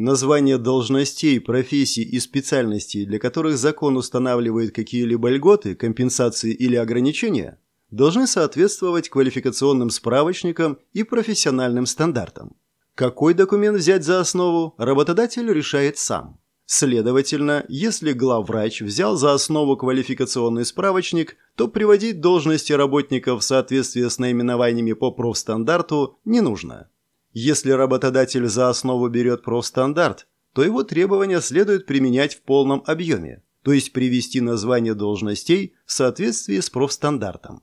Названия должностей, профессий и специальностей, для которых закон устанавливает какие-либо льготы, компенсации или ограничения, должны соответствовать квалификационным справочникам и профессиональным стандартам. Какой документ взять за основу, работодатель решает сам. Следовательно, если главврач взял за основу квалификационный справочник, то приводить должности работников в соответствии с наименованиями по профстандарту не нужно. Если работодатель за основу берет профстандарт, то его требования следует применять в полном объеме, то есть привести название должностей в соответствии с профстандартом.